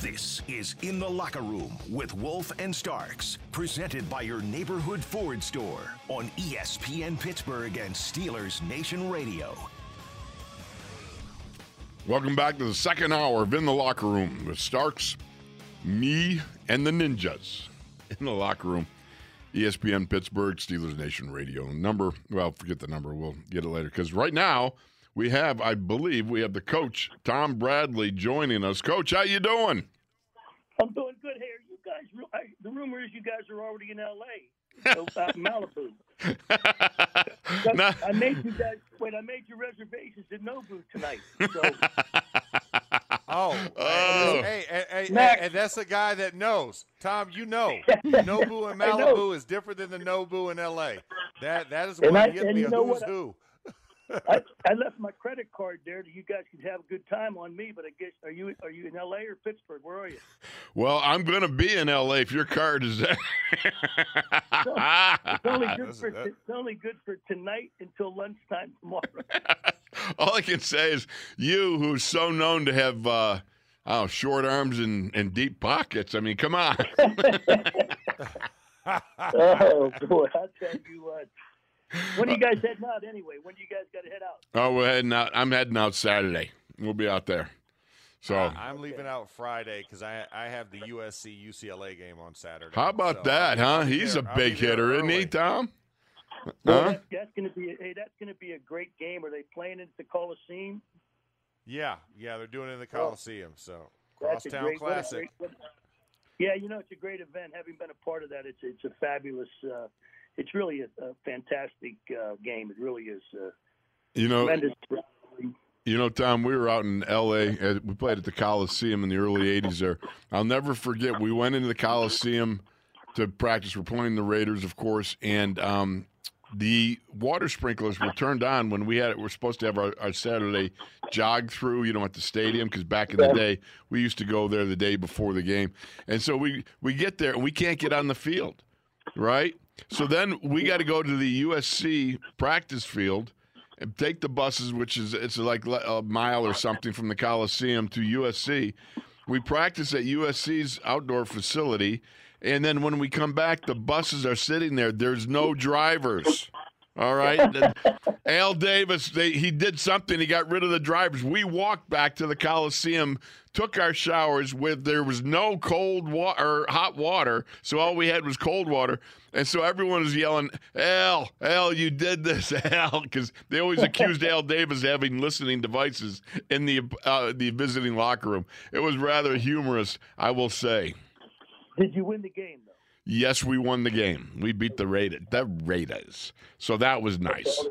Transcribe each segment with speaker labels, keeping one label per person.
Speaker 1: This is In the Locker Room with Wolf and Starks, presented by your neighborhood Ford store on ESPN Pittsburgh and Steelers Nation Radio.
Speaker 2: Welcome back to the second hour of In the Locker Room with Starks, me, and the Ninjas. In the Locker Room, ESPN Pittsburgh, Steelers Nation Radio. Number, well, forget the number. We'll get it later. Because right now, we have, I believe, we have the coach, Tom Bradley, joining us. Coach, how you doing?
Speaker 3: I'm doing good here. You guys, I, the rumor is you guys are already in L.A. So out uh, in Malibu.
Speaker 2: Now-
Speaker 3: I made you guys wait. I made your reservations at Nobu tonight. So
Speaker 4: Oh,
Speaker 2: Oh.
Speaker 4: hey, hey, hey, hey,
Speaker 3: Max.
Speaker 4: and that's a guy that knows. Tom, you know, Nobu in Malibu is different than the Nobu in L.A. That that is
Speaker 3: And
Speaker 4: what
Speaker 3: I-
Speaker 4: gives me
Speaker 3: you
Speaker 4: a
Speaker 3: know
Speaker 4: who's
Speaker 3: what?
Speaker 4: who.
Speaker 3: I, I left my credit card there that you guys could have a good time on me. But I guess are you are you in L.A. or Pittsburgh? Where are you?
Speaker 2: Well, I'm going to be in LA if your card is there.
Speaker 3: It's only good for it's only good for tonight until lunchtime tomorrow.
Speaker 2: All I can say is you, who's so known to have uh, oh, short arms and, and deep pockets. I mean, come on.
Speaker 3: oh boy, I'll tell you what. When are you guys heading out anyway? When do you guys got to head out?
Speaker 2: Oh, we're heading out. I'm heading out Saturday. We'll be out there. So,
Speaker 4: Uh, I'm leaving out Friday because I I have the USC UCLA game on Saturday.
Speaker 2: how about
Speaker 4: So
Speaker 2: that, huh? He's
Speaker 4: there-
Speaker 2: a
Speaker 4: I'll be
Speaker 2: big hitter, isn't he. Tom?
Speaker 3: Well,
Speaker 2: Huh?
Speaker 3: that, that's going to be a, hey, that's going to be a great game. Are they playing it at the Coliseum?
Speaker 4: Yeah, yeah, they're doing it in the Coliseum. So
Speaker 3: That's a
Speaker 4: Crosstown
Speaker 3: great- what a
Speaker 4: Classic.
Speaker 3: great- yeah, you know it's a great event. Having been a part of that, it's it's a fabulous. Uh, it's really a, a fantastic uh, game. It really is uh,
Speaker 2: You know,
Speaker 3: tremendous.
Speaker 2: You know, Tom, we were out in L.A. We played at the Coliseum in the early '80s. There, I'll never forget. We went into the Coliseum to practice. We're playing the Raiders, of course, and um, the water sprinklers were turned on when we had. It we're supposed to have our, our Saturday jog through, you know, at the stadium because back in the day we used to go there the day before the game, and so we we get there and we can't get on the field, right? So then we got to go to the USC practice field and take the buses, which is it's like a mile or something from the Coliseum to USC. We practice at USC's outdoor facility, and then when we come back, the buses are sitting there. There's no drivers. All right, Al Davis, they, he did something. He got rid of the drivers. We walked back to the Coliseum, took our showers with there was no cold water or hot water, so all we had was cold water. And so everyone was yelling, "Al, Al, you did this, Al," because they always accused Al Davis of having listening devices in the uh, the visiting locker room. It was rather humorous, I will say.
Speaker 3: Did you win the game though?
Speaker 2: Yes, we won the game. We beat the Raiders. The Raiders. So that was nice.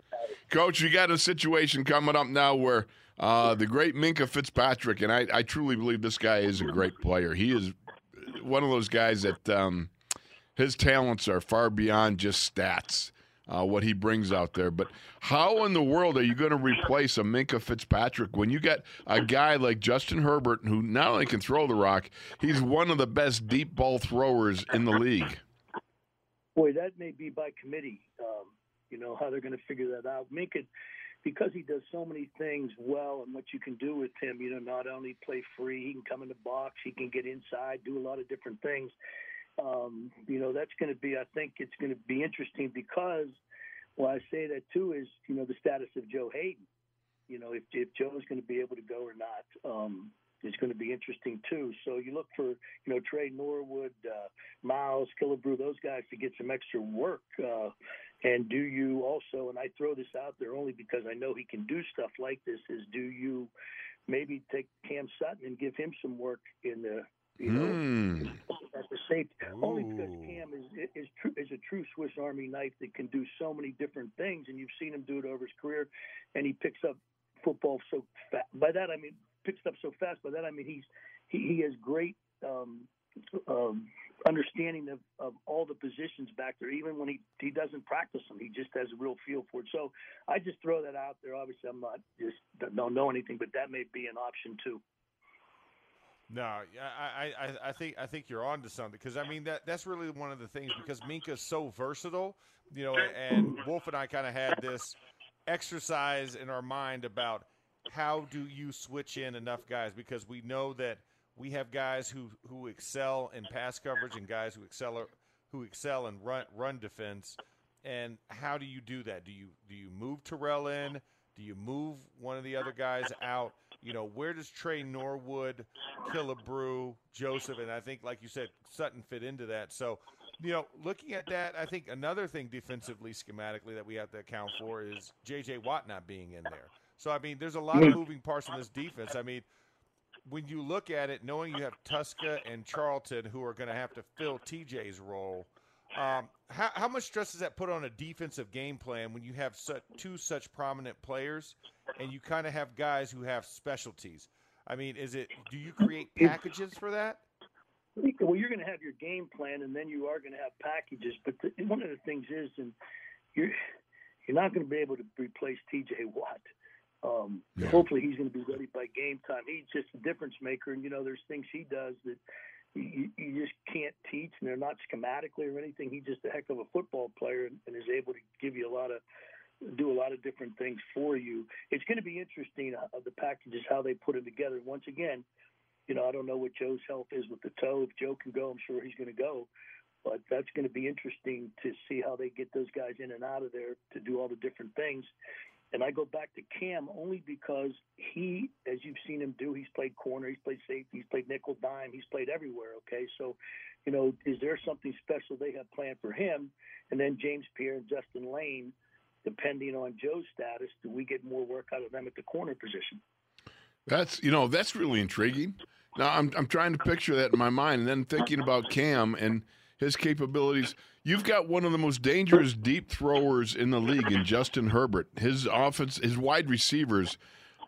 Speaker 2: Coach, you got a situation coming up now where uh, the great Minkah Fitzpatrick, and I, I truly believe this guy is a great player. He is one of those guys that um, his talents are far beyond just stats, uh, what he brings out there. But how in the world are you going to replace a Minkah Fitzpatrick when you got a guy like Justin Herbert who not only can throw the rock, he's one of the best deep ball throwers in the league?
Speaker 3: Boy, that may be by committee. Um, you know how they're going to figure that out. Minkah, because he does so many things well, and what you can do with him. You know, not only play free, he can come in the box, he can get inside, do a lot of different things. Um, you know, that's going to be. I think it's going to be interesting because. Well, I say that too is you know the status of Joe Haden. You know, if if Joe is going to be able to go or not. Um, is going to be interesting too. So you look for, you know, Tre Norwood, uh, Miles, Killebrew, those guys to get some extra work. Uh, and do you also, and I throw this out there only because I know he can do stuff like this, is do you maybe take Cam Sutton and give him some work in the, you know,
Speaker 2: Hmm.
Speaker 3: At the safety? Only because Cam is is true is a true Swiss Army knife that can do so many different things, and you've seen him do it over his career, and he picks up football so fast. By that I mean picks up so fast. By that I mean he's he, he has great um, um, understanding of, of all the positions back there. Even when he he doesn't practice them, he just has a real feel for it. So I just throw that out there. Obviously, I'm not just don't know anything, but that may be an option too.
Speaker 4: No, I, I, I, I think I think you're on to something because I mean that that's really one of the things because Minkah's so versatile, you know, and Wolf and I kind of had this exercise in our mind about how do you switch in enough guys because we know that we have guys who who excel in pass coverage and guys who excel who excel in run run defense. And how do you do that? Do you do you move Terrell in? Do you move one of the other guys out? You know, where does Tre Norwood, Killebrew, Joseph, and I think, like you said, Sutton fit into that. So, you know, looking at that, I think another thing defensively, schematically, that we have to account for is J.J. Watt not being in there. So, I mean, there's a lot of moving parts in this defense. I mean, when you look at it, knowing you have Tuszka and Charlton who are going to have to fill TJ's role, um, how, how much stress does that put on a defensive game plan when you have such, two such prominent players and you kind of have guys who have specialties? I mean, is it do you create packages for that?
Speaker 3: Well, you're going to have your game plan, and then you are going to have packages. But the, one of the things is, and you're you're not going to be able to replace T.J. Watt. Um, yeah. Hopefully, he's going to be ready by game time. He's just a difference maker, and you know, there's things he does that you, you just can't teach, and they're not schematically or anything. He's just a heck of a football player, and, and is able to give you a lot of do a lot of different things for you. It's going to be interesting uh, the packages how they put it together. Once again, you know I don't know what Joe's health is with the toe. If Joe can go, I'm sure he's going to go. But that's going to be interesting to see how they get those guys in and out of there to do all the different things. And I go back to Cam only because he, as you've seen him do, he's played corner, he's played safety, he's played nickel dime, he's played everywhere. Okay, so you know, is there something special they have planned for him? And then James Pierre and Justin Layne, depending on Joe's status, do we get more work out of them at the corner position?
Speaker 2: That's you know that's really intriguing. Now I'm I'm trying to picture that in my mind, and then thinking about Cam and his capabilities. You've got one of the most dangerous deep throwers in the league in Justin Herbert. His offense, his wide receivers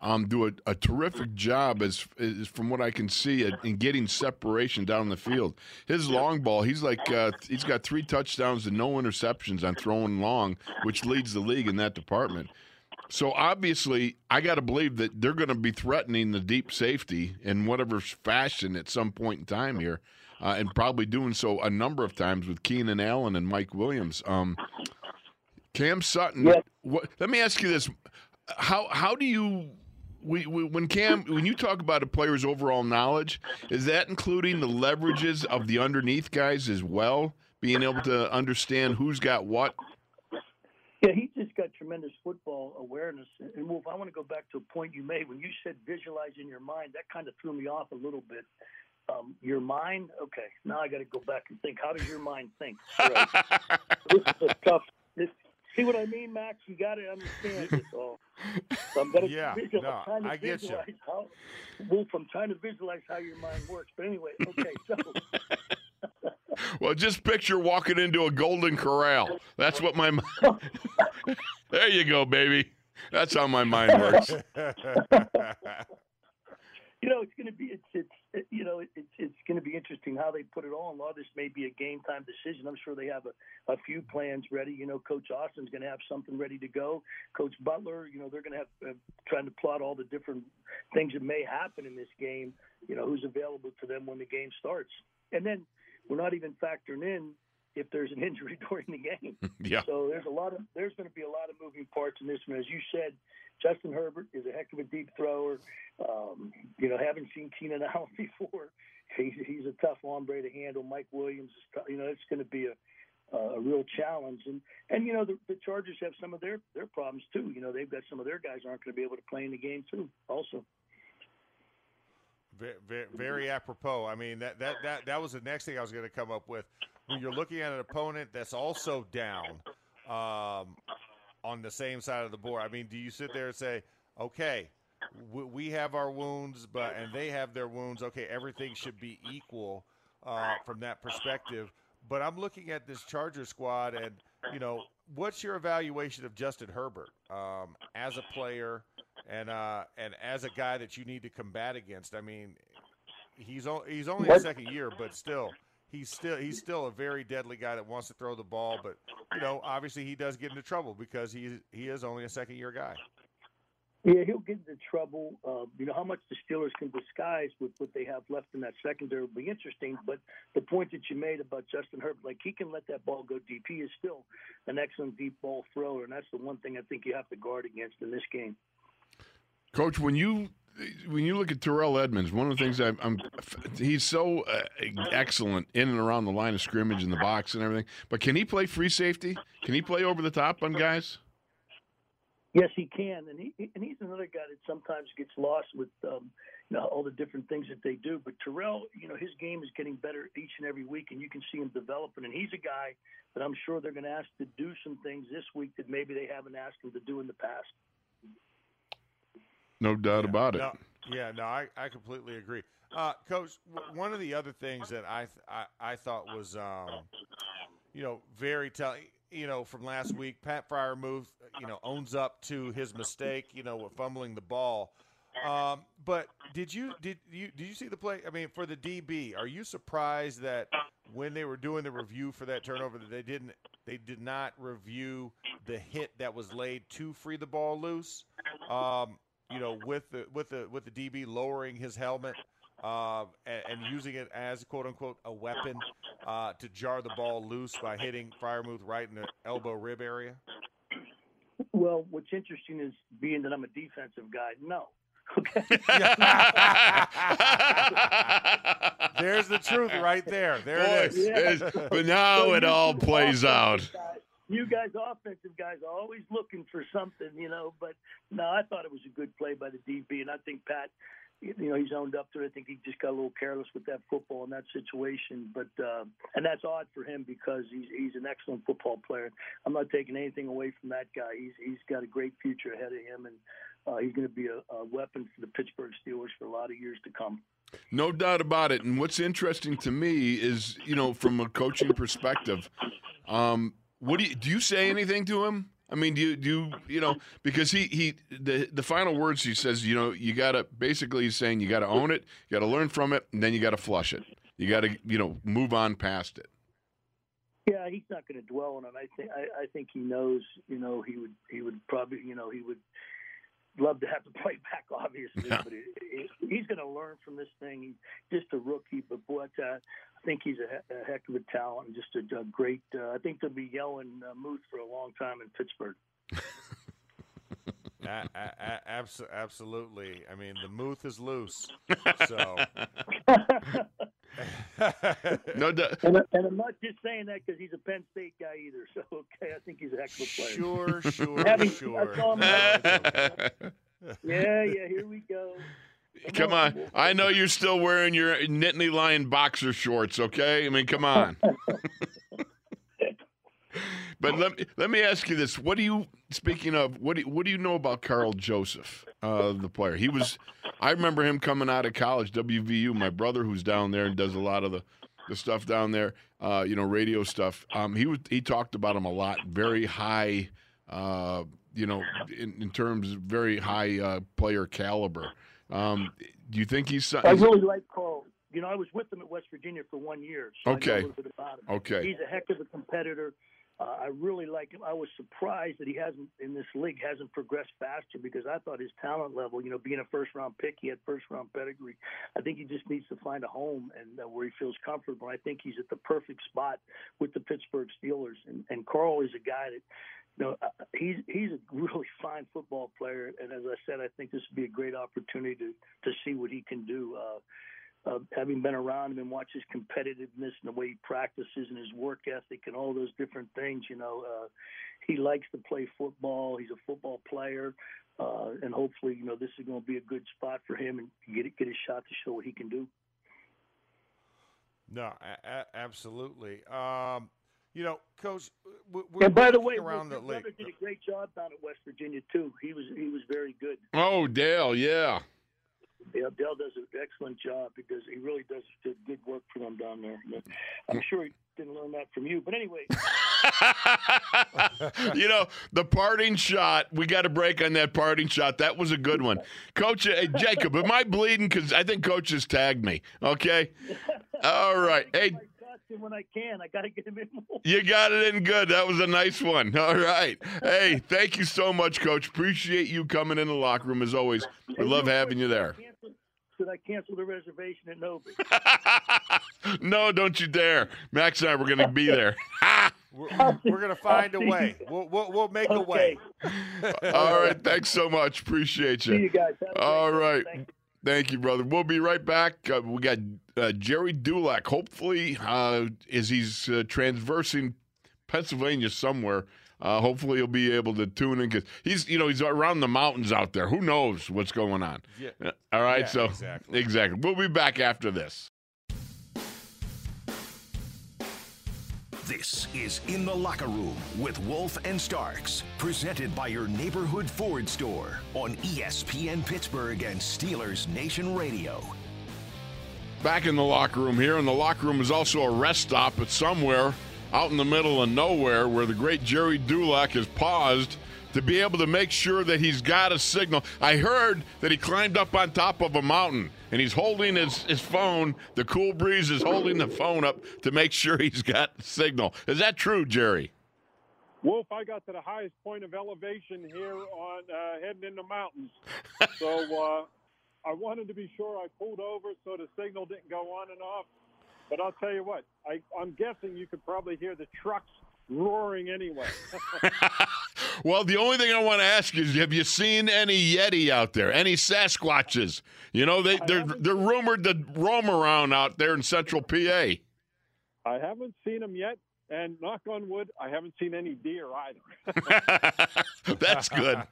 Speaker 2: um, do a, a, terrific job as, as, from what I can see in getting separation down the field. His long ball, he's like uh, he's got three touchdowns and no interceptions on throwing long, which leads the league in that department. So obviously, I got to believe that they're going to be threatening the deep safety in whatever fashion at some point in time here uh, and probably doing so a number of times with Keenan Allen and Mike Williams. Um, Cam Sutton. Yep. What, let me ask you this: How how do you we, we, when Cam, when you talk about a player's overall knowledge, is that including the leverages of the underneath guys as well, being able to understand who's got what?
Speaker 3: Yeah, he just got tremendous football awareness. And Wolf, I want to go back to a point you made when you said visualize in your mind. That kind of threw me off a little bit um, your mind. Okay, now I got to go back and think. How does your mind think? Right. this is a tough. This, see what I mean, Max? You got to understand this all. So I'm gonna
Speaker 4: yeah,
Speaker 3: visual,
Speaker 4: no,
Speaker 3: I'm
Speaker 4: I get you.
Speaker 3: How, Wolf, I'm trying to visualize how your mind works. But anyway, okay, so.
Speaker 2: well, just picture walking into a golden corral. That's what my mind. there you go, baby. That's how my mind works. you
Speaker 3: know, it's going to be it's it's you know, it's it's going to be interesting how they put it all. A lot of this may be a game time decision. I'm sure they have a, a few plans ready. You know, Coach Austin's going to have something ready to go. Coach Butler, you know, they're going to have uh, trying to plot all the different things that may happen in this game. You know, who's available to them when the game starts, and then we're not even factoring in if there's an injury during the game.
Speaker 2: yeah.
Speaker 3: So there's a lot of there's going to be a lot of moving parts in this one. As you said, Justin Herbert is a heck of a deep thrower. Um, you know, haven't seen Keenan Allen before. He's, he's a tough hombre to handle. Mike Williams, is, you know, it's going to be a a real challenge. And and you know the, the Chargers have some of their their problems too. You know they've got some of their guys aren't going to be able to play in the game too. Also.
Speaker 4: Very, very, apropos. I mean that, that that that was the next thing I was going to come up with. When you're looking at an opponent that's also down um, on the same side of the board, I mean, do you sit there and say, "Okay, we have our wounds, but and they have their wounds. Okay, everything should be equal uh, from that perspective." But I'm looking at this Charger squad, and you know, what's your evaluation of Justin Herbert um, as a player? and uh, and as a guy that you need to combat against. I mean, he's o- he's only a second year, but still, he's still he's still a very deadly guy that wants to throw the ball. But you know, obviously, he does get into trouble because he he is only a second year guy.
Speaker 3: Yeah, he'll get into trouble. Uh, you know how much the Steelers can disguise with what they have left in that secondary will be interesting. But the point that you made about Justin Herbert, like he can let that ball go deep. He is still an excellent deep ball thrower, and that's the one thing I think you have to guard against in this game.
Speaker 2: Coach, when you when you look at Terrell Edmunds, one of the things I'm, I'm he's so uh, excellent in and around the line of scrimmage in the box and everything. But can he play free safety? Can he play over the top on guys?
Speaker 3: Yes, he can, and he and he's another guy that sometimes gets lost with um, you know all the different things that they do. But Terrell, you know, his game is getting better each and every week, and you can see him developing. And he's a guy that I'm sure they're going to ask to do some things this week that maybe they haven't asked him to do in the past.
Speaker 2: No doubt
Speaker 4: yeah,
Speaker 2: about it.
Speaker 4: No, yeah, no, I, I completely agree. Uh, Coach, one of the other things that I I, I thought was, um, you know, very telling, you know, from last week, Pat Freiermuth, you know, owns up to his mistake, you know, with fumbling the ball. Um, but did you did you did you see the play? I mean, for the DB, are you surprised that when they were doing the review for that turnover, that they didn't they did not review the hit that was laid to free the ball loose? Um, you know, with the with the with the DB lowering his helmet uh, and, and, using it as quote unquote a weapon uh, to jar the ball loose by hitting Freiermuth right in the elbow rib area?
Speaker 3: Well, what's interesting is being that I'm a defensive guy. No. Okay.
Speaker 4: There's the truth right there. There
Speaker 2: Boy,
Speaker 4: it is.
Speaker 3: Yeah.
Speaker 2: But now it all plays out.
Speaker 3: you guys offensive guys are always looking for something, you know. But no, I thought it was a good play by the DB, and I think Pat, you know, he's owned up to it. I think he just got a little careless with that football in that situation. But uh, and that's odd for him because he's he's an excellent football player. I'm not taking anything away from that guy. He's he's got a great future ahead of him, and uh, he's going to be a, a weapon for the Pittsburgh Steelers for a lot of years to come.
Speaker 2: No doubt about it. And what's interesting to me is, you know, from a coaching perspective, um, what do you do? You say anything to him? I mean, do you do you, you know because he he the the final words he says, you know, you got to basically he's saying you got to own it, you got to learn from it, and then you got to flush it. You got to you know move on past it.
Speaker 3: Yeah, he's not going to dwell on it. I think I, I think he knows. You know, he would he would probably you know he would love to have to play back, obviously,
Speaker 2: Yeah.
Speaker 3: but it, it, he's going to learn from this thing. He's just a rookie, but boy, uh, I think he's a, a heck of a talent and just a, a great. Uh, I think they'll be yelling uh, Muth for a long time in Pittsburgh.
Speaker 4: A- a- a- abso- absolutely. I mean, the mooth is loose. So.
Speaker 2: No doubt.
Speaker 3: And, I- and I'm not just saying that because he's a Penn State guy either. So okay, I think he's a heck of a player.
Speaker 4: Sure, sure,
Speaker 3: Having-
Speaker 4: sure.
Speaker 3: I saw him-
Speaker 4: No,
Speaker 3: Yeah, yeah. Here we go.
Speaker 2: come on. I know you're still wearing your Nittany Lion boxer shorts, okay? I mean, come on. but let me let me ask you this: What do you speaking of? What do you, what do you know about Karl Joseph, uh, the player? He was. I remember him coming out of college, WVU. My brother, who's down there and does a lot of the the stuff down there, uh, you know, radio stuff. Um, he was he talked about him a lot. Very high, uh, you know, in, in terms of very high uh, player caliber. Um, do you think he's?
Speaker 3: I really like Karl. You know, I was with him at West Virginia for one year. So
Speaker 2: Okay.
Speaker 3: a little bit about him.
Speaker 2: Okay.
Speaker 3: He's a heck of a competitor. Uh, I really like him. I was surprised that he hasn't in this league hasn't progressed faster because I thought his talent level, you know, being a first round pick, he had first round pedigree. I think he just needs to find a home and uh, where he feels comfortable. I think he's at the perfect spot with the Pittsburgh Steelers. And, and Karl is a guy that, you know, uh, he's he's a really fine football player. And as I said, I think this would be a great opportunity to to see what he can do. Uh, uh, having been around him and watch his competitiveness and the way he practices and his work ethic and all those different things, you know, uh, he likes to play football. He's a football player, uh, and hopefully, you know, this is going to be a good spot for him and get get a shot to show what he can do.
Speaker 4: no, a- a- absolutely. Um, you know, Coach. w- we're
Speaker 3: And by the way,
Speaker 4: around
Speaker 3: your
Speaker 4: the
Speaker 3: brother
Speaker 4: league.
Speaker 3: did a great job down at West Virginia too. He was he was very good.
Speaker 2: Oh, Dale, yeah.
Speaker 3: Dale, Dale does an excellent job because he really does good work for them down there. But I'm sure he didn't learn that from you. But anyway,
Speaker 2: you know, the parting shot, we got a break on that parting shot. That was a good one. Coach, uh, Jacob, am I bleeding? Because I think Coach has tagged me. Okay. All right. Hey,
Speaker 3: I touch him when I can. I got to get him in more.
Speaker 2: you got it in good. That was a nice one. All right. Hey, thank you so much, Coach. Appreciate you coming in the locker room as always. We love having you there.
Speaker 3: Cancel- I cancel the reservation at Nobu?
Speaker 2: no, don't you dare. Max and I were going to be there.
Speaker 4: We're, we're gonna find a way. We'll we'll, we'll make a way.
Speaker 2: All right. Thanks so much. Appreciate you.
Speaker 3: See you guys. Have a great
Speaker 2: right.
Speaker 3: Thank you.
Speaker 2: Thank you, brother. We'll be right back. Uh, we got uh, Gerry Dulac. Hopefully, uh, as he's uh, transversing Pennsylvania somewhere, uh, hopefully he'll be able to tune in because he's, you know, he's around the mountains out there. Who knows what's going on?
Speaker 4: Yeah.
Speaker 2: Uh, All right.
Speaker 4: Yeah,
Speaker 2: so
Speaker 4: exactly.
Speaker 2: exactly. We'll be back after this.
Speaker 1: This is In the Locker Room with Wolf and Starks, presented by your neighborhood Ford store on ESPN Pittsburgh and Steelers Nation Radio.
Speaker 2: Back in the locker room here, and the locker room is also a rest stop but somewhere out in the middle of nowhere where the great Gerry Dulac has paused to be able to make sure that he's got a signal. I heard that he climbed up on top of a mountain and he's holding his, his phone. The cool breeze is holding the phone up to make sure he's got signal. Is that true, Gerry?
Speaker 5: Wolf, I got to the highest point of elevation here on uh, heading in the mountains. so uh, I wanted to be sure I pulled over so the signal didn't go on and off. But I'll tell you what, I, I'm guessing you could probably hear the trucks roaring anyway.
Speaker 2: well, the only thing I want to ask you is have you seen any Yeti out there? Any Sasquatches? You know, they, they're, they're rumored to roam around out there in central PA.
Speaker 5: I haven't seen them yet. And knock on wood, I haven't seen any deer either.
Speaker 2: That's good.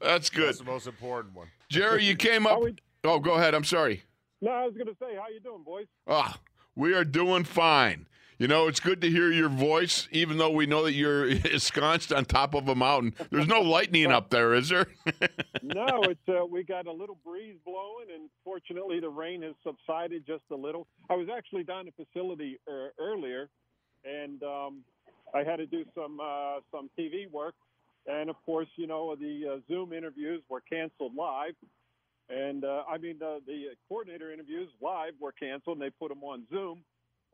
Speaker 2: That's good.
Speaker 4: That's the most important one.
Speaker 2: Gerry, you came up.
Speaker 5: We-
Speaker 2: Oh, go ahead. I'm sorry.
Speaker 5: no, I was going to say, how you doing, boys?
Speaker 2: Ah, we are doing fine. You know, it's good to hear your voice, even though we know that you're ensconced on top of a mountain. There's no lightning up there, is there?
Speaker 5: no, it's uh, we got a little breeze blowing, and fortunately the rain has subsided just a little. I was actually down at the facility uh, earlier, and um, I had to do some uh, some TV work, and of course, you know the uh, Zoom interviews were canceled live, and uh, I mean uh, the coordinator interviews live were canceled, and they put them on Zoom.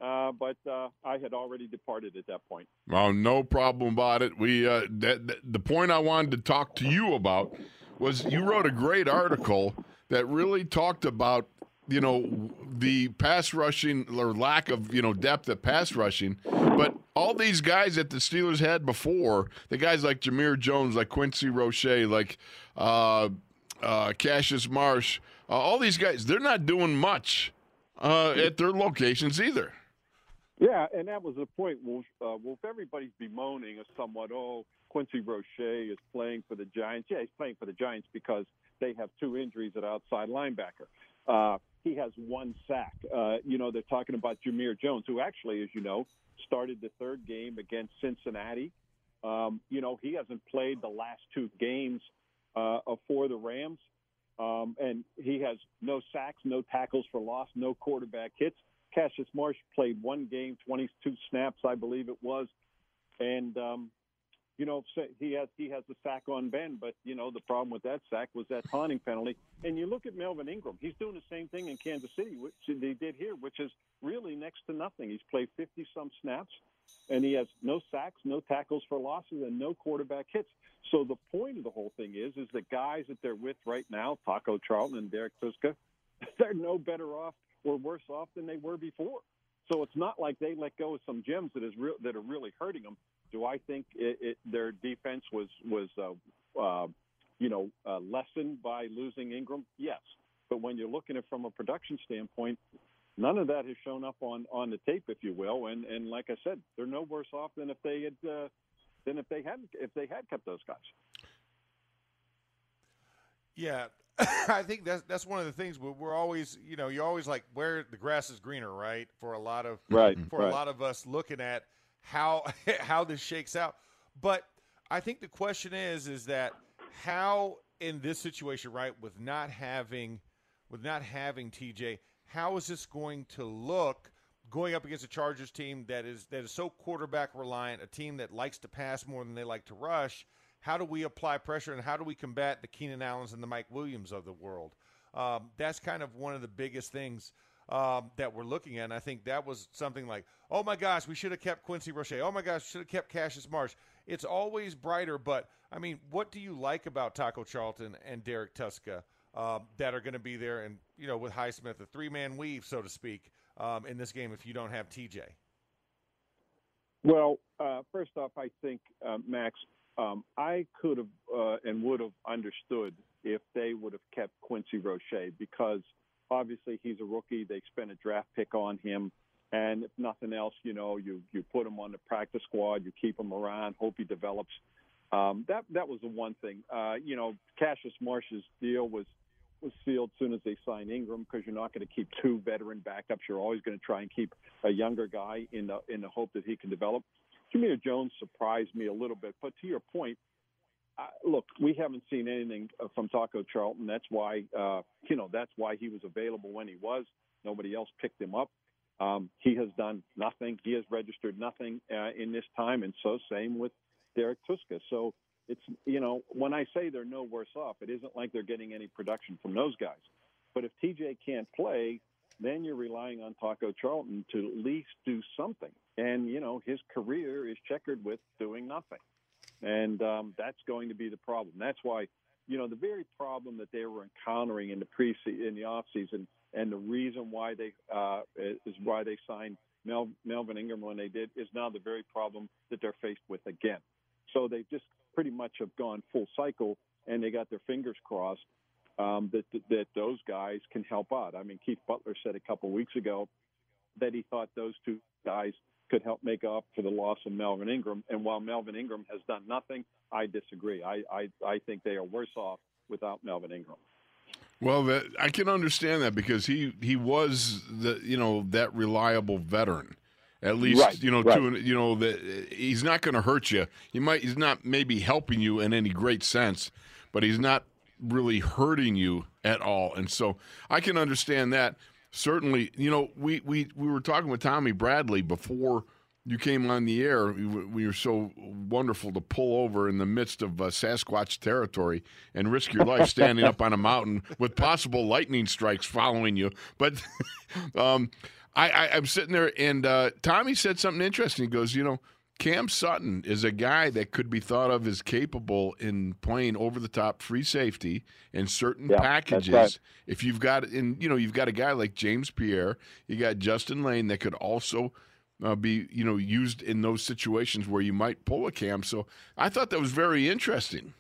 Speaker 5: Uh, but uh, I had already departed at that point.
Speaker 2: Oh, no problem about it. We uh, that, the point I wanted to talk to you about was you wrote a great article that really talked about you know the pass rushing or lack of you know depth at pass rushing, but all these guys that the Steelers had before, the guys like Jamir Jones, like Quincy Roche, like uh, Cassius Marsh, uh, all these guys, they're not doing much uh, at their locations either.
Speaker 5: Yeah, and that was the point. Wolf, uh, everybody's bemoaning a somewhat, oh, Quincy Roche is playing for the Giants. Yeah, he's playing for the Giants because they have two injuries at outside linebacker. Uh, he has one sack. Uh, you know, they're talking about Jamir Jones, who actually, as you know, started the third game against Cincinnati. Um, you know, he hasn't played the last two games uh, for the Rams. Um, and he has no sacks, no tackles for loss, no quarterback hits. Cassius Marsh played one game, 22 snaps, I believe it was, and um, you know he has he has a sack on Ben, but you know the problem with that sack was that taunting penalty. And you look at Melvin Ingram; he's doing the same thing in Kansas City, which they did here, which is really next to nothing. He's played 50 some snaps, and he has no sacks, no tackles for losses, and no quarterback hits. So the point of the whole thing is, is the guys that they're with right now, Taco Charlton and Derek Tuszka, they're no better off or worse off than they were before. So it's not like they let go of some gems that is real that are really hurting them. Do I think it, it, their defense was was uh, uh, you know uh, lessened by losing Ingram? Yes, but when you're looking at it from a production standpoint, none of that has shown up on on the tape, if you will. And and like I said, they're no worse off than if they had uh, than if they hadn't if they had kept those guys.
Speaker 4: Yeah, I think that's that's one of the things we're, we're always, you know, you're always like where the grass is greener, right? For a lot of
Speaker 5: Right,
Speaker 4: for a lot of us looking at how how this shakes out. But I think the question is is that how in this situation, right, with not having with not having TJ, how is this going to look going up against a Chargers team that is that is so quarterback reliant, a team that likes to pass more than they like to rush? How do we apply pressure and how do we combat the Keenan Allens and the Mike Williams of the world? Um, that's kind of one of the biggest things um, that we're looking at. And I think that was something like, oh my gosh, we should have kept Quincy Roche. Oh my gosh, we should have kept Cassius Marsh. It's always brighter, but I mean, what do you like about Taco Charlton and Derek Tuszka um, that are going to be there? And you know, with Highsmith, a three-man weave, so to speak, um, in this game if you don't have TJ.
Speaker 5: Well, uh, first off, I think uh, Max, um, I could have uh, and would have understood if they would have kept Quincy Roche because obviously he's a rookie. They spent a draft pick on him, and if nothing else, you know, you you put him on the practice squad, you keep him around, hope he develops. Um, that that was the one thing. Uh, you know, Cassius Marsh's deal was was sealed soon as they signed Ingram because you're not going to keep two veteran backups. You're always going to try and keep a younger guy in the in the hope that he can develop. Jamir Jones surprised me a little bit, but to your point, uh, look, we haven't seen anything uh, from Taco Charlton. That's why uh, you know that's why he was available when he was. Nobody else picked him up. Um, he has done nothing. He has registered nothing uh, in this time, and so same with Derek Tuszka. So it's you know when I say they're no worse off, it isn't like they're getting any production from those guys. But if TJ can't play, then you're relying on Taco Charlton to at least do something. And you know his career is checkered with doing nothing, and um, that's going to be the problem. That's why you know the very problem that they were encountering in the pre in the off season, and the reason why they uh, is why they signed Mel, Melvin Ingram when they did is now the very problem that they're faced with again. So they just pretty much have gone full cycle, and they got their fingers crossed um, that, that that those guys can help out. I mean, Keith Butler said a couple weeks ago that he thought those two guys could help make up for the loss of Melvin Ingram. And while Melvin Ingram has done nothing, I disagree. I I, I think they are worse off without Melvin Ingram.
Speaker 2: Well, that, I can understand that because he he was the you know that reliable veteran. At least
Speaker 5: Right,
Speaker 2: you know
Speaker 5: right.
Speaker 2: to you know that he's not going to hurt you. He might he's not maybe helping you in any great sense, but he's not really hurting you at all. And so I can understand that. Certainly, you know, we we we were talking with Tommy Bradley before you came on the air. We were, we were so wonderful to pull over in the midst of uh, Sasquatch territory and risk your life standing up on a mountain with possible lightning strikes following you. But um, I, I, I'm sitting there, and uh, Tommy said something interesting. He goes, you know, Cam Sutton is a guy that could be thought of as capable in playing over the top free safety in certain
Speaker 5: Yeah,
Speaker 2: packages.
Speaker 5: right.
Speaker 2: If you've got, and you know, you've got a guy like James Pierre, you got Justin Layne that could also uh, be, you know, used in those situations where you might pull a Cam. So I thought that was very interesting.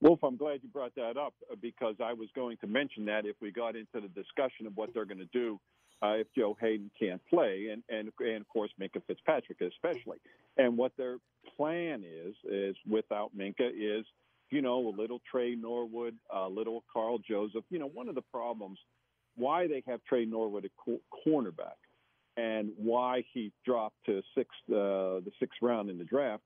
Speaker 5: Wolf, I'm glad you brought that up uh, because I was going to mention that if we got into the discussion of what they're going to do uh, if Joe Haden can't play, and, and and of course Minkah Fitzpatrick especially, and what their plan is is without Minkah is you know a little Tre Norwood, a little Karl Joseph. You know one of the problems why they have Tre Norwood at co- cornerback and why he dropped to sixth uh, the sixth round in the draft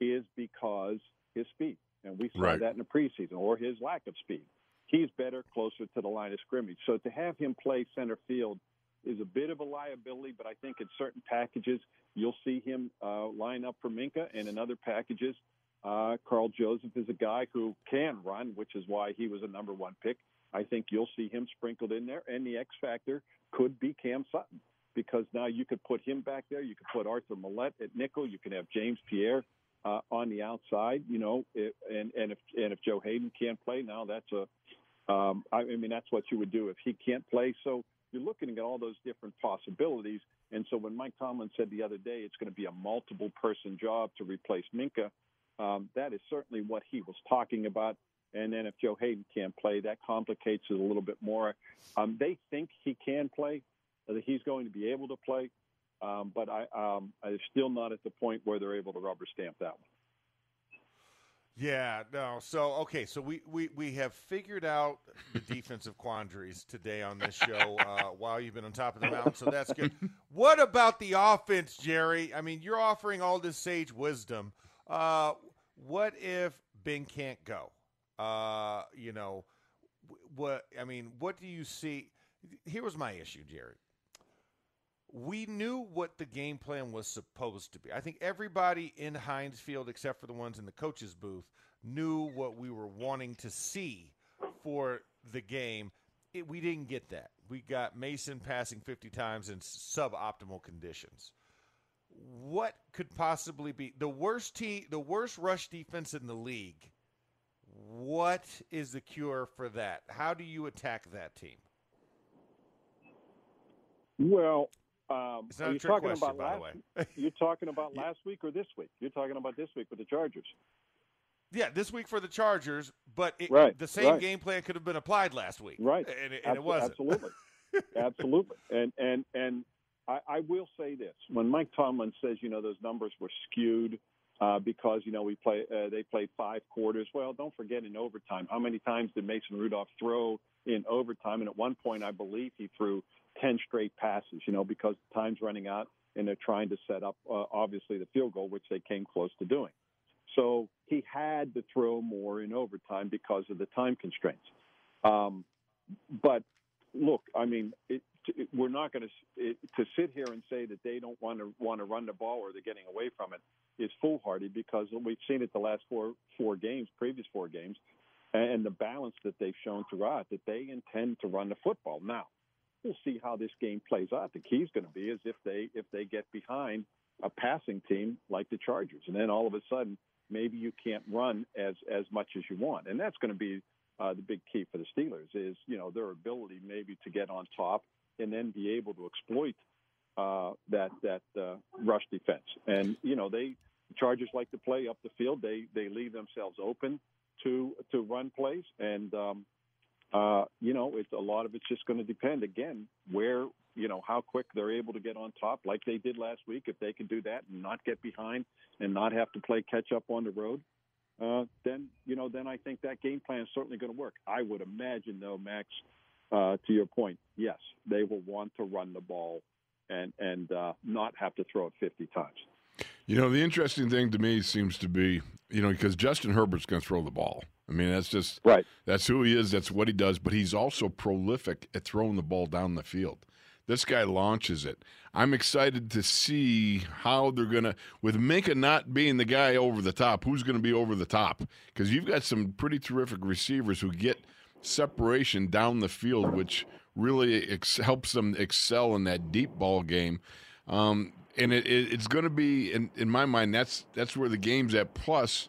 Speaker 5: is because his speed, and we saw
Speaker 2: Right.
Speaker 5: that in the preseason, or his lack of speed. He's better closer to the line of scrimmage. So to have him play center field is a bit of a liability, but I think in certain packages you'll see him uh, line up for Minkah, and in other packages, uh, Karl Joseph is a guy who can run, which is why he was a number one pick. I think you'll see him sprinkled in there, and the X factor could be Cam Sutton because now you could put him back there. You could put Arthur Maulet at nickel. You can have James Pierre uh, on the outside. You know, it, and and if and if Joe Haden can't play, now that's a. Um, I, I mean, that's what you would do if he can't play. So you're looking at all those different possibilities. And so when Mike Tomlin said the other day it's going to be a multiple person job to replace Minkah, um, that is certainly what he was talking about. And then if Joe Haden can't play, that complicates it a little bit more. Um, they think he can play, uh, that he's going to be able to play, um, but I, um, I'm still not at the point where they're able to rubber stamp that one.
Speaker 4: Yeah, no. So okay, so we we, we have figured out the defensive quandaries today on this show uh, while you've been on top of the mountain. So that's good. What about the offense, Gerry? I mean, you're offering all this sage wisdom. Uh, what if Ben can't go? Uh, you know, what I mean, what do you see? Here was my issue, Gerry we knew what the game plan was supposed to be. I think everybody in Heinz Field, except for the ones in the coaches' booth, knew what we were wanting to see for the game. It, we didn't get that. We got Mason passing 50 times in suboptimal conditions. What could possibly be the worst team, the worst rush defense in the league? What is the cure for that? How do you attack that team?
Speaker 5: Well, Um,
Speaker 4: It's not a
Speaker 5: you
Speaker 4: trick
Speaker 5: talking
Speaker 4: question,
Speaker 5: about
Speaker 4: by
Speaker 5: last?
Speaker 4: the way.
Speaker 5: You're talking about last week or this week? You're talking about this week with the Chargers.
Speaker 4: Yeah, this week for the Chargers, but it,
Speaker 5: Right,
Speaker 4: the same
Speaker 5: right.
Speaker 4: game plan could have been applied last week,
Speaker 5: Right.
Speaker 4: And, it- and it wasn't.
Speaker 5: Absolutely, absolutely. And and and I, I will say this: when Mike Tomlin says, you know, those numbers were skewed uh, because you know we play, uh, they played five quarters. Well, don't forget in overtime, how many times did Mason Rudolph throw in overtime? And at one point, I believe he threw ten straight passes. You know, because time's running out, and they're trying to set up uh, obviously the field goal, which they came close to doing. So he had to throw more in overtime because of the time constraints. Um, but look, I mean, it, it, we're not going to to sit here and say that they don't want to want to run the ball or they're getting away from it is foolhardy because we've seen it the last four four games, previous four games, and the balance that they've shown throughout that they intend to run the football. Now, we'll see how this game plays out. The key is going to be is if they if they get behind a passing team like the Chargers, and then all of a sudden maybe you can't run as as much as you want, and that's going to be uh, the big key for the Steelers is you know their ability maybe to get on top and then be able to exploit uh, that that uh, rush defense. And you know they Chargers like to play up the field. They they leave themselves open to to run plays, and um, uh, you know it's a lot of it's just going to depend again where you know how quick they're able to get on top, like they did last week. If they can do that and not get behind and not have to play catch up on the road, uh, then you know then I think that game plan is certainly going to work. I would imagine though, Max, uh, to your point, yes, they will want to run the ball and and uh, not have to throw it 50 times.
Speaker 2: You know, the interesting thing to me seems to be, you know, because Justin Herbert's going to throw the ball. I mean, that's just
Speaker 5: Right.
Speaker 2: That's who he is. That's what he does. But he's also prolific at throwing the ball down the field. This guy launches it. I'm excited to see how they're going to, with Minkah not being the guy over the top, who's going to be over the top? Because you've got some pretty terrific receivers who get separation down the field, which really ex- helps them excel in that deep ball game. Um, and it, it, it's going to be, in, in my mind, that's that's where the game's at. Plus,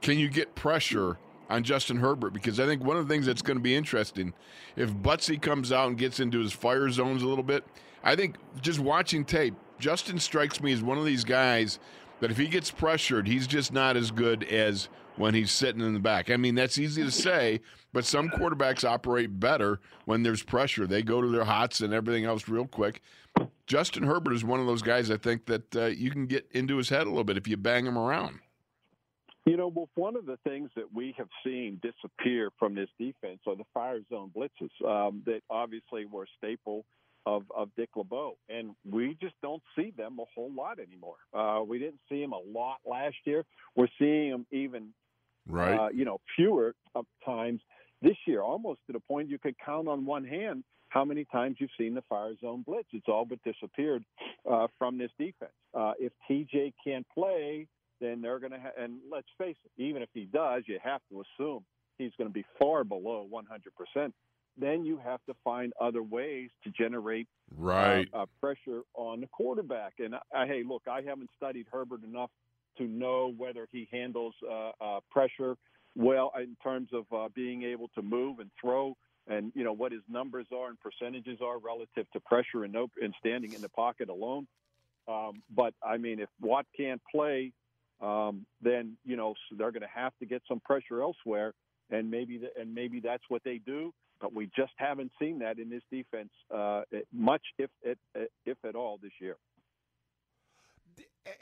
Speaker 2: can you get pressure on Justin Herbert? Because I think one of the things that's going to be interesting, if Butsy comes out and gets into his fire zones a little bit, I think just watching tape, Justin strikes me as one of these guys that if he gets pressured, he's just not as good as when he's sitting in the back. I mean, that's easy to say, but some quarterbacks operate better when there's pressure. They go to their hots and everything else real quick. Justin Herbert is one of those guys I think that uh, you can get into his head a little bit if you bang him around.
Speaker 5: You know, well, one of the things that we have seen disappear from this defense are the fire zone blitzes um, that obviously were a staple of, of Dick LeBeau. And we just don't see them a whole lot anymore. Uh, we didn't see them a lot last year. We're seeing them even,
Speaker 2: Right.
Speaker 5: uh, you know, fewer times this year, almost to the point you could count on one hand how many times you've seen the fire zone blitz. It's all but disappeared uh, from this defense. Uh, if TJ can't play, then they're going to. Ha- and let's face it, even if he does, you have to assume he's going to be far below 100 percent. Then you have to find other ways to generate
Speaker 2: right.
Speaker 5: uh, uh, pressure on the quarterback. And I, hey, look, I haven't studied Herbert enough to know whether he handles uh, uh, pressure well in terms of uh, being able to move and throw, and you know what his numbers are and percentages are relative to pressure and, no, and standing in the pocket alone. Um, but I mean, if Watt can't play, um, then you know so they're going to have to get some pressure elsewhere, and maybe the, and maybe that's what they do. But we just haven't seen that in this defense uh, much, if if at all, this year.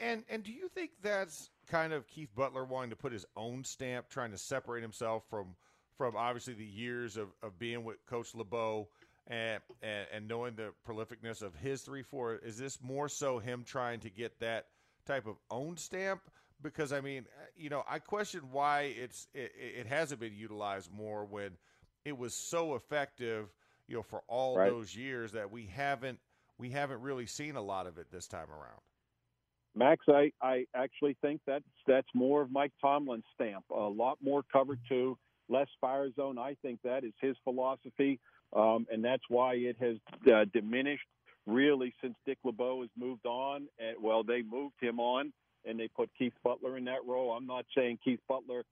Speaker 4: And and do you think that's kind of Keith Butler wanting to put his own stamp, trying to separate himself from from obviously the years of, of being with Coach LeBeau and, and and knowing the prolificness of his three four? Is this more so him trying to get that type of own stamp? Because I mean, you know, I question why it's it, it hasn't been utilized more when it was so effective, you know, for all
Speaker 5: Right.
Speaker 4: those years that we haven't we haven't really seen a lot of it this time around.
Speaker 5: Max, I, I actually think that's that's more of Mike Tomlin's stamp. A lot more cover two, less fire zone. I think that is his philosophy, um, and that's why it has uh, diminished really since Dick LeBeau has moved on. And, well, they moved him on, and they put Keith Butler in that role. I'm not saying Keith Butler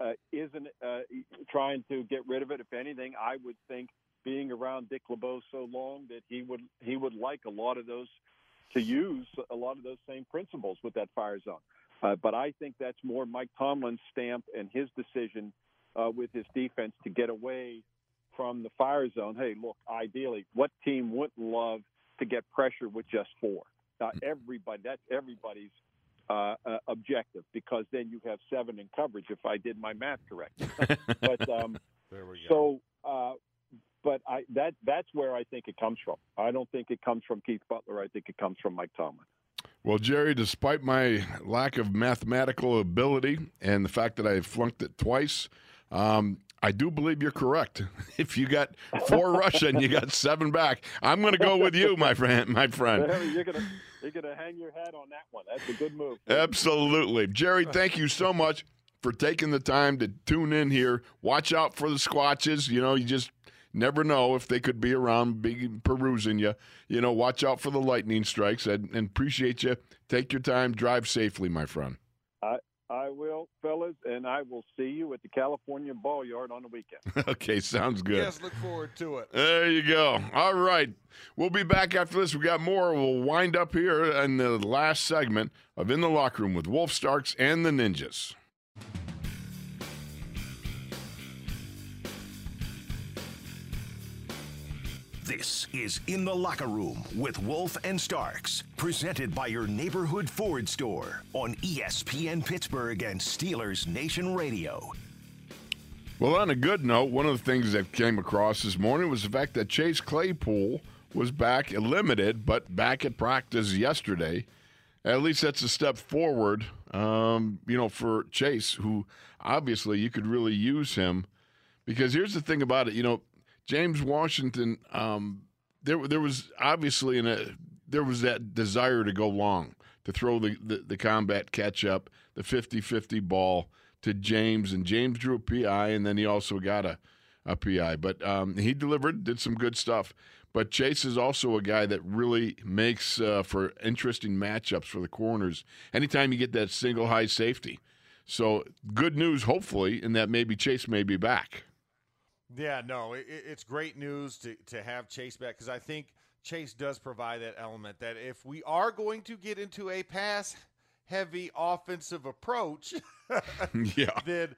Speaker 5: uh, isn't uh, trying to get rid of it. If anything, I would think being around Dick LeBeau so long that he would he would like a lot of those to use a lot of those same principles with that fire zone. Uh, but I think that's more Mike Tomlin's stamp and his decision uh, with his defense to get away from the fire zone. Hey, look, ideally, what team wouldn't love to get pressure with just four? Uh, everybody, that's everybody's uh, uh, objective because then you have seven in coverage if I did my math correct. but um,
Speaker 4: there we go.
Speaker 5: So, uh, but I that that's where I think it comes from. I don't think it comes from Keith Butler. I think it comes from Mike Tomlin.
Speaker 2: Well, Gerry, despite my lack of mathematical ability and the fact that I flunked it twice, um, I do believe you're correct. If you got four Russian, you got seven back. I'm going to go with you, my friend. My friend.
Speaker 5: You're going to you're to hang your hat on that one. That's a good move.
Speaker 2: Absolutely, Gerry. Thank you so much for taking the time to tune in here. Watch out for the squatches. You know, you just never know if they could be around be perusing you. You know, watch out for the lightning strikes and appreciate you. Take your time, drive safely, my friend.
Speaker 5: I I will, fellas, and I will see you at the California Ball Yard on the weekend.
Speaker 2: okay, sounds good.
Speaker 4: Yes, look forward to it.
Speaker 2: There you go. All right. We'll be back after this. We got more. We'll wind up here in the last segment of In the Locker Room with Wolf Starks and the Ninjas.
Speaker 1: This is In the Locker Room with Wolf and Starks, presented by your neighborhood Ford store on ESPN Pittsburgh and Steelers Nation Radio.
Speaker 2: Well, on a good note, one of the things that came across this morning was the fact that Chase Claypool was back limited, but back at practice yesterday. At least that's a step forward, um, you know, for Chase, who obviously you could really use him. Because here's the thing about it, you know, James Washington, um, there there was obviously a there was that desire to go long, to throw the, the, the combat catch up, the 50-50 ball to James, and James drew a PI, and then he also got a, a PI. But um, he delivered, did some good stuff. But Chase is also a guy that really makes uh, for interesting matchups for the corners. Anytime you get that single high safety. So good news, hopefully, in that maybe Chase may be back.
Speaker 4: Yeah, no, it, it's great news to, to have Chase back because I think Chase does provide that element that if we are going to get into a pass heavy offensive approach,
Speaker 2: yeah.
Speaker 4: then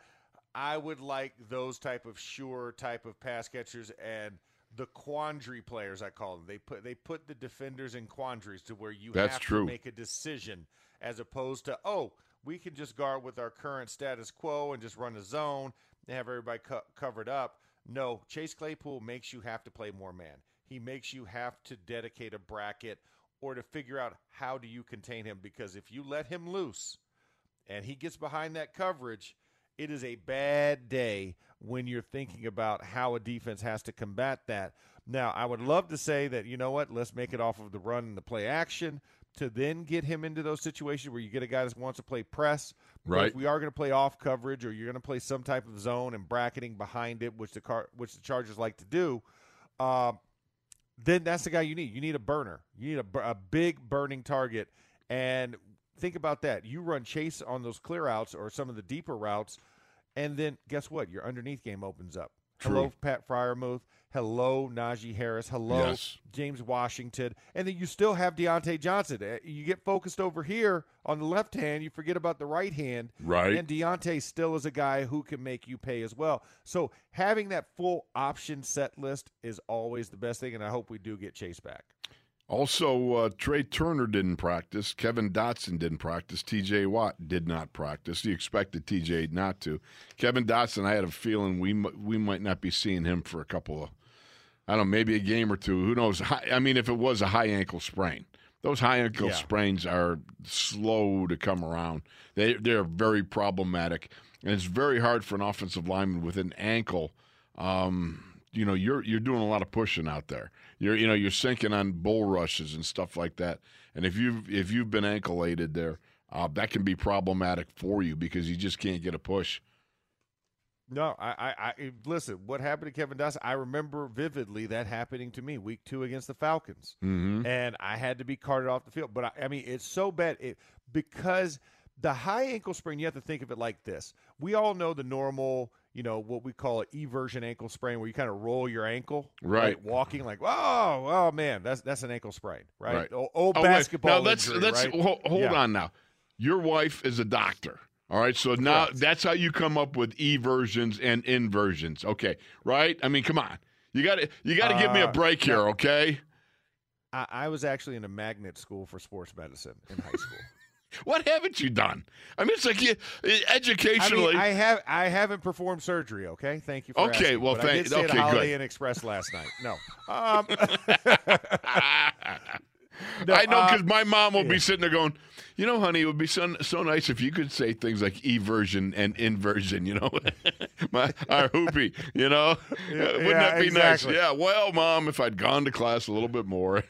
Speaker 4: I would like those type of sure type of pass catchers and the quandary players I call them. They put they put the defenders in quandaries to where you
Speaker 2: That's
Speaker 4: have
Speaker 2: true.
Speaker 4: to make a decision as opposed to oh we can just guard with our current status quo and just run a zone and have everybody co- covered up. No, Chase Claypool makes you have to play more man. He makes you have to dedicate a bracket or to figure out how do you contain him because if you let him loose and he gets behind that coverage, it is a bad day when you're thinking about how a defense has to combat that. Now, I would love to say that, you know what, let's make it off of the run and the play action to then get him into those situations where you get a guy that wants to play press.
Speaker 2: Right.
Speaker 4: if we are going to play off coverage or you're going to play some type of zone and bracketing behind it, which the car, which the Chargers like to do, uh, then that's the guy you need. You need a burner. You need a, a big burning target. And think about that. You run chase on those clear outs or some of the deeper routes, and then guess what? Your underneath game opens up.
Speaker 2: True.
Speaker 4: Hello, Pat Freiermuth. Hello, Najee Harris. Hello,
Speaker 2: Yes.
Speaker 4: James Washington. And then you still have Diontae Johnson. Uh, You get focused over here on the left hand, you forget about the right hand.
Speaker 2: Right.
Speaker 4: And Diontae still is a guy who can make you pay as well. So having that full option set list is always the best thing, and I hope we do get Chase back.
Speaker 2: Also, uh, Trai Turner didn't practice. Kevin Dotson didn't practice. TJ Watt did not practice. You expected TJ not to. Kevin Dotson, I had a feeling we we might not be seeing him for a couple of, I don't know, maybe a game or two. Who knows? I mean, if it was a high ankle sprain, those high ankle
Speaker 4: Yeah.
Speaker 2: sprains are slow to come around. They they're very problematic, and it's very hard for an offensive lineman with an ankle. Um, you know, you're you're doing a lot of pushing out there. You're you know you're sinking on bull rushes and stuff like that. And if you've if you've been ankle-aided there, uh, that can be problematic for you because you just can't get a push.
Speaker 4: No, I, I, I listen. What happened to Kevin Dotson? I remember vividly that happening to me week two against the Falcons,
Speaker 2: Mm-hmm.
Speaker 4: and I had to be carted off the field. But I, I mean, it's so bad it, because the high ankle sprain. You have to think of it like this: we all know the normal. you know what we call an eversion ankle sprain, where you kind of roll your ankle,
Speaker 2: Right.
Speaker 4: like walking, like oh, oh man, that's that's an ankle sprain, right?
Speaker 2: Right.
Speaker 4: O- Old
Speaker 2: Oh, wait.
Speaker 4: basketball.
Speaker 2: Now let's
Speaker 4: injury,
Speaker 2: let's
Speaker 4: right?
Speaker 2: ho- hold
Speaker 4: Yeah.
Speaker 2: on now. Your wife is a doctor. All right, so now that's how you come up with eversions and inversions. Okay, right? I mean, come on, you got to you got to give me a
Speaker 4: Uh,
Speaker 2: break here, okay?
Speaker 4: I, I was actually in a magnet school for sports medicine in high school.
Speaker 2: What haven't you done? I mean, it's like you,
Speaker 4: I
Speaker 2: educationally.
Speaker 4: mean, I have I haven't performed surgery. Okay, thank you. For
Speaker 2: Okay,
Speaker 4: asking,
Speaker 2: well,
Speaker 4: but I
Speaker 2: thank-
Speaker 4: did stay
Speaker 2: okay,
Speaker 4: at Holiday
Speaker 2: good.
Speaker 4: Inn Express last night. No, um, No,
Speaker 2: I know
Speaker 4: uh,
Speaker 2: because my mom will be sitting there going, you know, honey, it would be so, so nice if you could say things like eversion and inversion, you know, my our hoopy, you know, wouldn't
Speaker 4: yeah,
Speaker 2: that be
Speaker 4: exactly.
Speaker 2: nice? Yeah. Well, mom, if I'd gone to class a little bit more,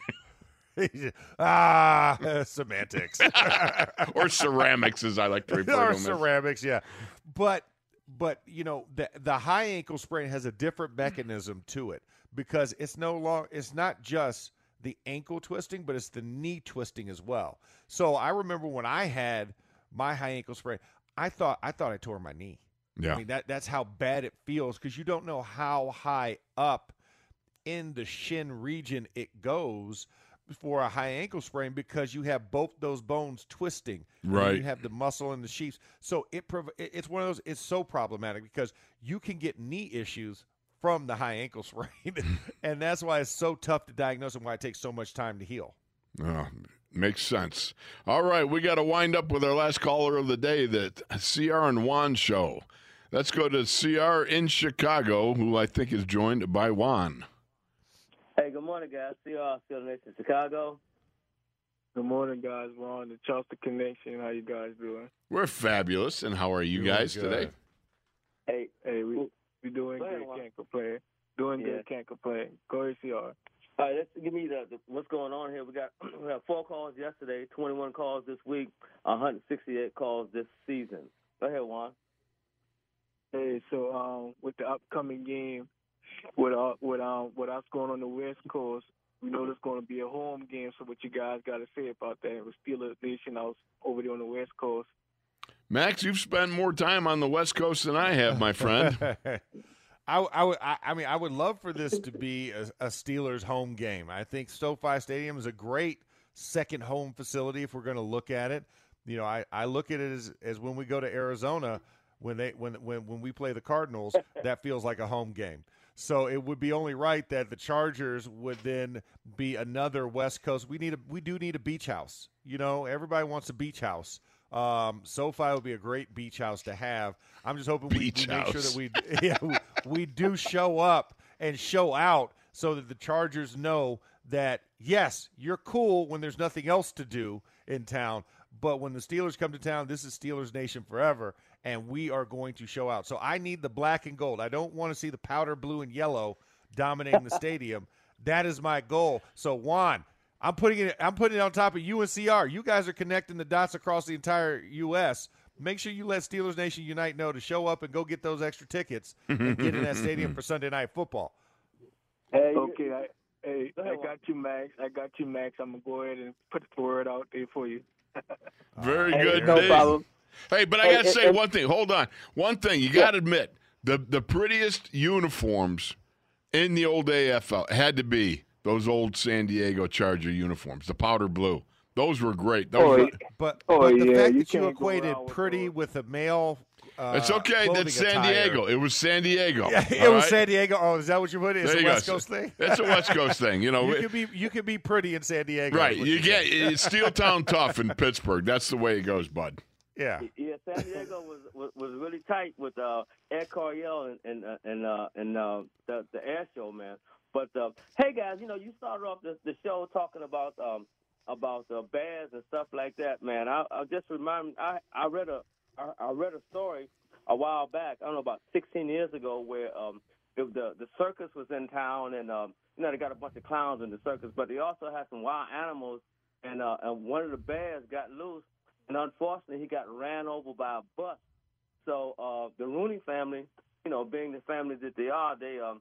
Speaker 4: ah, semantics.
Speaker 2: or ceramics, as I like to refer to them.
Speaker 4: ceramics, yeah. But but you know the the high ankle sprain has a different mechanism to it because it's no long it's not just the ankle twisting, but it's the knee twisting as well. So I remember when I had my high ankle sprain, I thought I thought I tore my knee.
Speaker 2: Yeah.
Speaker 4: I mean that that's how bad it feels because you don't know how high up in the shin region it goes for a high ankle sprain because you have both those bones twisting.
Speaker 2: Right.
Speaker 4: You have the muscle and the sheaths. So it it's one of those it's so problematic because you can get knee issues from the high ankle sprain. and that's why it's so tough to diagnose and why it takes so much time to heal.
Speaker 2: Oh, makes sense. All right, we got to wind up with our last caller of the day, the CR and Juan show. Let's go to CR in Chicago, who I think is joined by Juan.
Speaker 6: Hey, good morning, guys. See y'all still Nation Chicago.
Speaker 7: Good morning, guys. We're on the Charleston Connection. How you guys doing?
Speaker 2: We're fabulous, and how are you
Speaker 4: Doing
Speaker 2: guys
Speaker 4: good.
Speaker 2: today?
Speaker 6: Hey,
Speaker 7: Hey, we we doing
Speaker 6: Go
Speaker 7: good. Can't complain. Doing
Speaker 6: Yeah.
Speaker 7: good. Can't complain. Go ahead, CR.
Speaker 6: all right, let's give me the, the what's going on here. We got we have four calls yesterday, 21 calls this week, 168 calls this season. Go ahead, Juan.
Speaker 7: Hey, so um, with the upcoming game, with uh, with um, with us going on the West Coast, we know there's going to be a home game. So what you guys got to say about that? With Steelers Nation, I was over there on the West Coast.
Speaker 2: Max, you've spent more time on the West Coast than I have, my friend.
Speaker 4: I, I, I mean, I would love for this to be a, a Steelers home game. I think SoFi Stadium is a great second home facility if we're going to look at it. You know, I, I look at it as, as when we go to Arizona, when they when, when when we play the Cardinals, that feels like a home game. So it would be only right that the Chargers would then be another West Coast. We need a we do need a beach house. You know, everybody wants a beach house. Um, SoFi would be a great beach house to have. I'm just hoping we, we make sure that we yeah, we, we do show up and show out so that the Chargers know that yes, you're cool when there's nothing else to do in town, but when the Steelers come to town, this is Steelers Nation forever, and we are going to show out. So I need the black and gold. I don't want to see the powder blue and yellow dominating the stadium. That is my goal. So Juan, I'm putting it. I'm putting it on top of UNCR. You guys are connecting the dots across the entire U.S. Make sure you let Steelers Nation Unite know to show up and go get those extra tickets and get in that stadium for Sunday night football.
Speaker 6: Hey,
Speaker 7: Okay, I, hey, I got you, Max. I got you, Max. I'm gonna go ahead and put the word out there for you.
Speaker 2: Very
Speaker 6: Hey,
Speaker 2: good.
Speaker 6: no
Speaker 2: Dave.
Speaker 6: problem.
Speaker 2: Hey, but I
Speaker 6: Hey,
Speaker 2: got to
Speaker 6: hey,
Speaker 2: say
Speaker 6: hey.
Speaker 2: one thing. Hold on. One thing. You got to admit, the, the prettiest uniforms in the old AFL had to be those old San Diego Charger uniforms, the powder blue. Those were great. Those
Speaker 7: Oh,
Speaker 2: were,
Speaker 7: yeah.
Speaker 4: But,
Speaker 7: Oh,
Speaker 4: but the
Speaker 7: yeah,
Speaker 4: fact
Speaker 7: you
Speaker 4: that you equated
Speaker 7: wrong with
Speaker 4: pretty
Speaker 7: those.
Speaker 4: with a male. Uh,
Speaker 2: it's okay.
Speaker 4: clothing
Speaker 2: That's San
Speaker 4: attire-
Speaker 2: Diego. It was San Diego.
Speaker 4: Yeah, it was
Speaker 2: right?
Speaker 4: San Diego. Oh, is that what you put? It's
Speaker 2: There
Speaker 4: a
Speaker 2: you go.
Speaker 4: West Coast thing.
Speaker 2: It's a West Coast thing. You know,
Speaker 4: You could be you could be pretty in San Diego.
Speaker 2: right. You
Speaker 4: you're
Speaker 2: get it's Steel Town tough in Pittsburgh. That's the way it goes, bud.
Speaker 4: yeah.
Speaker 6: Yeah, San Diego was was, was really tight with uh, Ed Coryell and and uh, and uh, and uh, the the air show, man. But uh, hey, guys, you know you started off the, the show talking about um, about uh, bears and stuff like that, man. I, I just remind I I read a I, I read a story a while back. I don't know about 16 years ago where um, it, the the circus was in town and um, you know they got a bunch of clowns in the circus, but they also had some wild animals. And uh, and one of the bears got loose and unfortunately he got ran over by a bus. So uh, the Rooney family, you know, being the family that they are, they um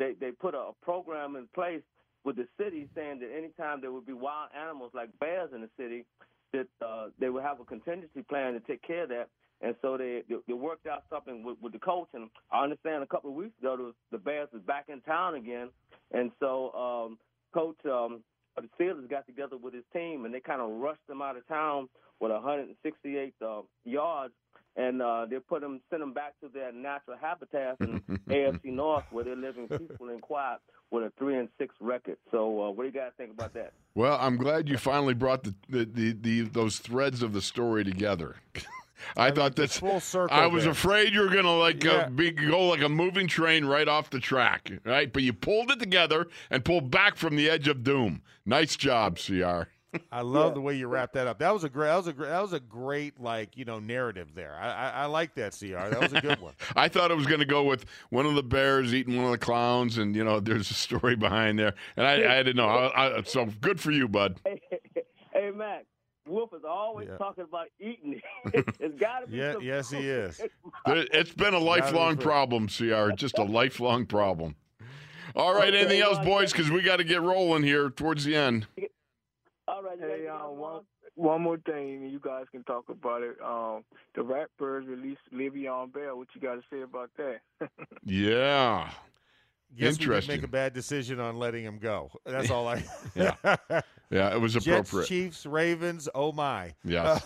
Speaker 6: they they put a, program in place with the city saying that anytime there would be wild animals like bears in the city, that uh, they would have a contingency plan to take care of that. and so they they, they worked out something with, with the coach. And I understand a couple of weeks ago the, the Bears was back in town again, and so um, coach um, the Steelers got together with his team and they kind of rushed them out of town with 168 uh, yards and uh, they put them, send them back to their natural habitat in AFC North, where they're living peaceful and quiet with a three and six record. So, uh, what do you guys think about that?
Speaker 2: Well, I'm glad you finally brought the the, the, the those threads of the story together. I,
Speaker 4: I
Speaker 2: thought
Speaker 4: mean,
Speaker 2: that's
Speaker 4: full circle.
Speaker 2: I was
Speaker 4: there.
Speaker 2: afraid you were gonna like
Speaker 4: Yeah.
Speaker 2: uh, be, go like a moving train right off the track, right? But you pulled it together and pulled back from the edge of doom. Nice job, Cr.
Speaker 4: I love the way you wrapped that up. That was a great. That was a great. That was a great like you know narrative there. I I, I like that, Cr. That was a good one.
Speaker 2: I thought it was going to go with one of the bears eating one of the clowns, and you know, there's a story behind there, and I, I didn't know. I, I, so good for you, bud.
Speaker 6: hey, Mac. Wolf is always
Speaker 4: Yeah.
Speaker 6: talking about eating. it's got to be.
Speaker 4: Yeah,
Speaker 6: some-
Speaker 4: yes, he is.
Speaker 2: It- It's been a
Speaker 4: be
Speaker 2: lifelong
Speaker 4: fair.
Speaker 2: problem, Cr. Just a lifelong problem. All right, anything else, boys? Because we got to get rolling here towards the end.
Speaker 6: All right,
Speaker 7: Hey,
Speaker 6: guys
Speaker 7: um,
Speaker 6: one?
Speaker 7: one, one more thing, and you guys can talk about it. Um, the Ratbirds released Le'Veon Bell. What you got to say about that?
Speaker 2: Yeah.
Speaker 4: Guess we didn't
Speaker 2: Interesting.
Speaker 4: make a bad decision on letting him go. That's all I.
Speaker 2: Yeah. Yeah, it was
Speaker 4: Jets,
Speaker 2: appropriate.
Speaker 4: Chiefs, Ravens. Oh my.
Speaker 2: Yes.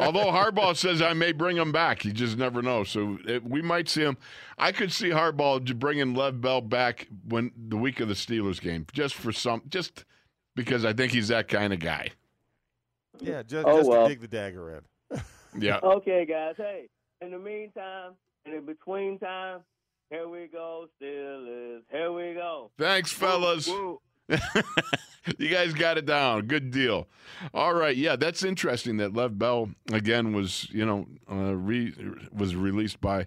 Speaker 2: Although Harbaugh says I may bring him back, you just never know. So it, we might see him. I could see Harbaugh bringing Lev Bell back when the week of the Steelers game, just for some, just because I think he's that kind of guy.
Speaker 4: yeah, just,
Speaker 6: Oh,
Speaker 4: just
Speaker 6: well.
Speaker 4: to dig the dagger in.
Speaker 2: Yeah.
Speaker 6: Okay, guys. Hey, in the meantime, and in between time, here we go, Steelers. Here we go.
Speaker 2: Thanks, fellas.
Speaker 7: Whoa.
Speaker 2: you guys got it down. Good deal. All right. Yeah, that's interesting that Lev Bell again was, you know, uh, re- was released by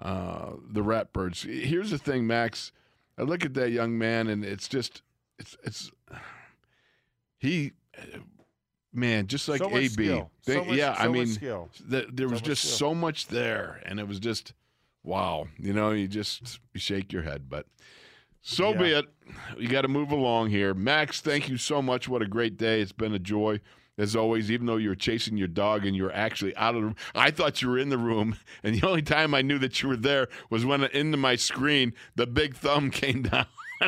Speaker 2: uh, the Ratbirds. Here's the thing, Max. I look at that young man, and it's just, it's, it's, he, eh, man, just like
Speaker 4: so
Speaker 2: AB.
Speaker 4: skill.
Speaker 2: They-
Speaker 4: so much,
Speaker 2: yeah,
Speaker 4: so
Speaker 2: I mean,
Speaker 4: skill.
Speaker 2: th- there was just
Speaker 4: skill.
Speaker 2: so much there, and it was just wow. You know, you just you shake your head, but so be it. You got to move along here. Max, thank you so much. What a great day. It's been a joy. As always, even though you were chasing your dog and you were actually out of the room, I thought you were in the room. And the only time I knew that you were there was when into my screen, the big thumb came down.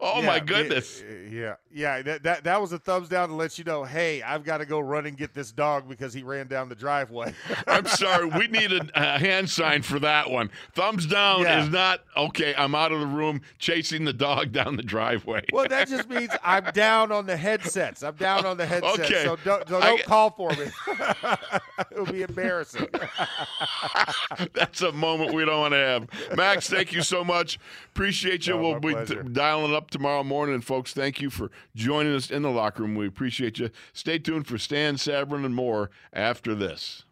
Speaker 2: oh, my goodness.
Speaker 4: y- Yeah, yeah. That, that that was a thumbs down to let you know, hey, I've got to go run and get this dog because he ran down the driveway.
Speaker 2: I'm sorry. We need a, a hand sign for that one. Thumbs down
Speaker 4: Yeah.
Speaker 2: is not okay. I'm out of the room chasing the dog down the driveway.
Speaker 4: well, that just means I'm down on the headsets. I'm down on the headsets.
Speaker 2: Okay.
Speaker 4: So don't, so don't
Speaker 2: get-
Speaker 4: call for me. it would be embarrassing.
Speaker 2: That's a moment we don't want to have. Max, thank you so much. Appreciate you.
Speaker 4: Oh,
Speaker 2: we'll be
Speaker 4: pleasure.
Speaker 2: dialing up tomorrow morning. And folks, thank you for joining us in the locker room. We appreciate you. Stay tuned for Stan Savran and more after this.